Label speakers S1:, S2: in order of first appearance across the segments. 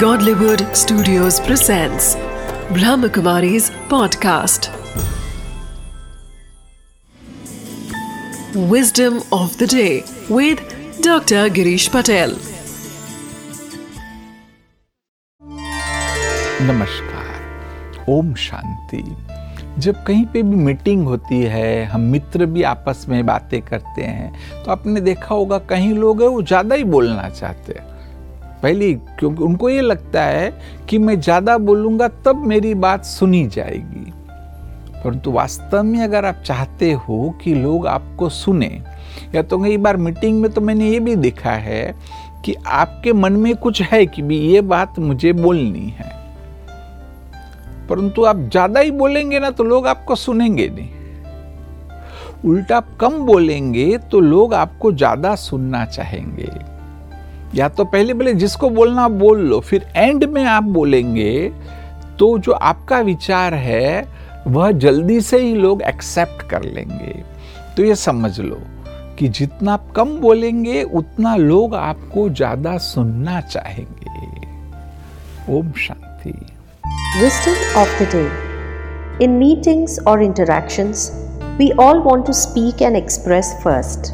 S1: Godlywood Studios presents Brahmakumari's podcast. Wisdom of the day with Dr. Girish Patel.
S2: नमस्कार ओम शांति जब कहीं पे भी मीटिंग होती है हम मित्र भी आपस में बातें करते हैं तो आपने देखा होगा कहीं लोग हैं वो ज़्यादा ही बोलना चाहते हैं पहले, क्योंकि उनको ये लगता है कि मैं ज़्यादा बोलूँगा, तब मेरी बात सुनी जाएगी। परंतु वास्तव में अगर आप चाहते हो कि लोग आपको सुने, या तो कई बार मीटिंग में तो मैंने ये भी देखा है कि आपके मन में कुछ है कि भी ये बात मुझे बोलनी है। परंतु आप ज़्यादा ही बोलेंगे ना तो लोग आपको सुनेंगे नहीं। उल्टा आप कम बोलेंगे तो लोग आपको ज़्यादा सुनना चाहेंगे। या तो पहले पहले जिसको बोलना बोल लो, फिर एंड में आप बोलेंगे तो जो आपका विचार है, वह जल्दी से ही लोग एक्सेप्ट कर लेंगे। तो ये समझ लो कि जितना आप कम बोलेंगे, उतना लोग आपको ज़्यादा सुनना चाहेंगे। Om Shanti.
S3: Of the day in meetings और interactions we all want to speak and express first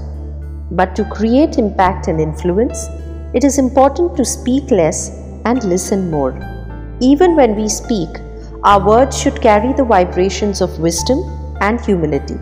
S3: but to create impact and influence it is important to speak less and listen more. Even when we speak, our words should carry the vibrations of wisdom and humility.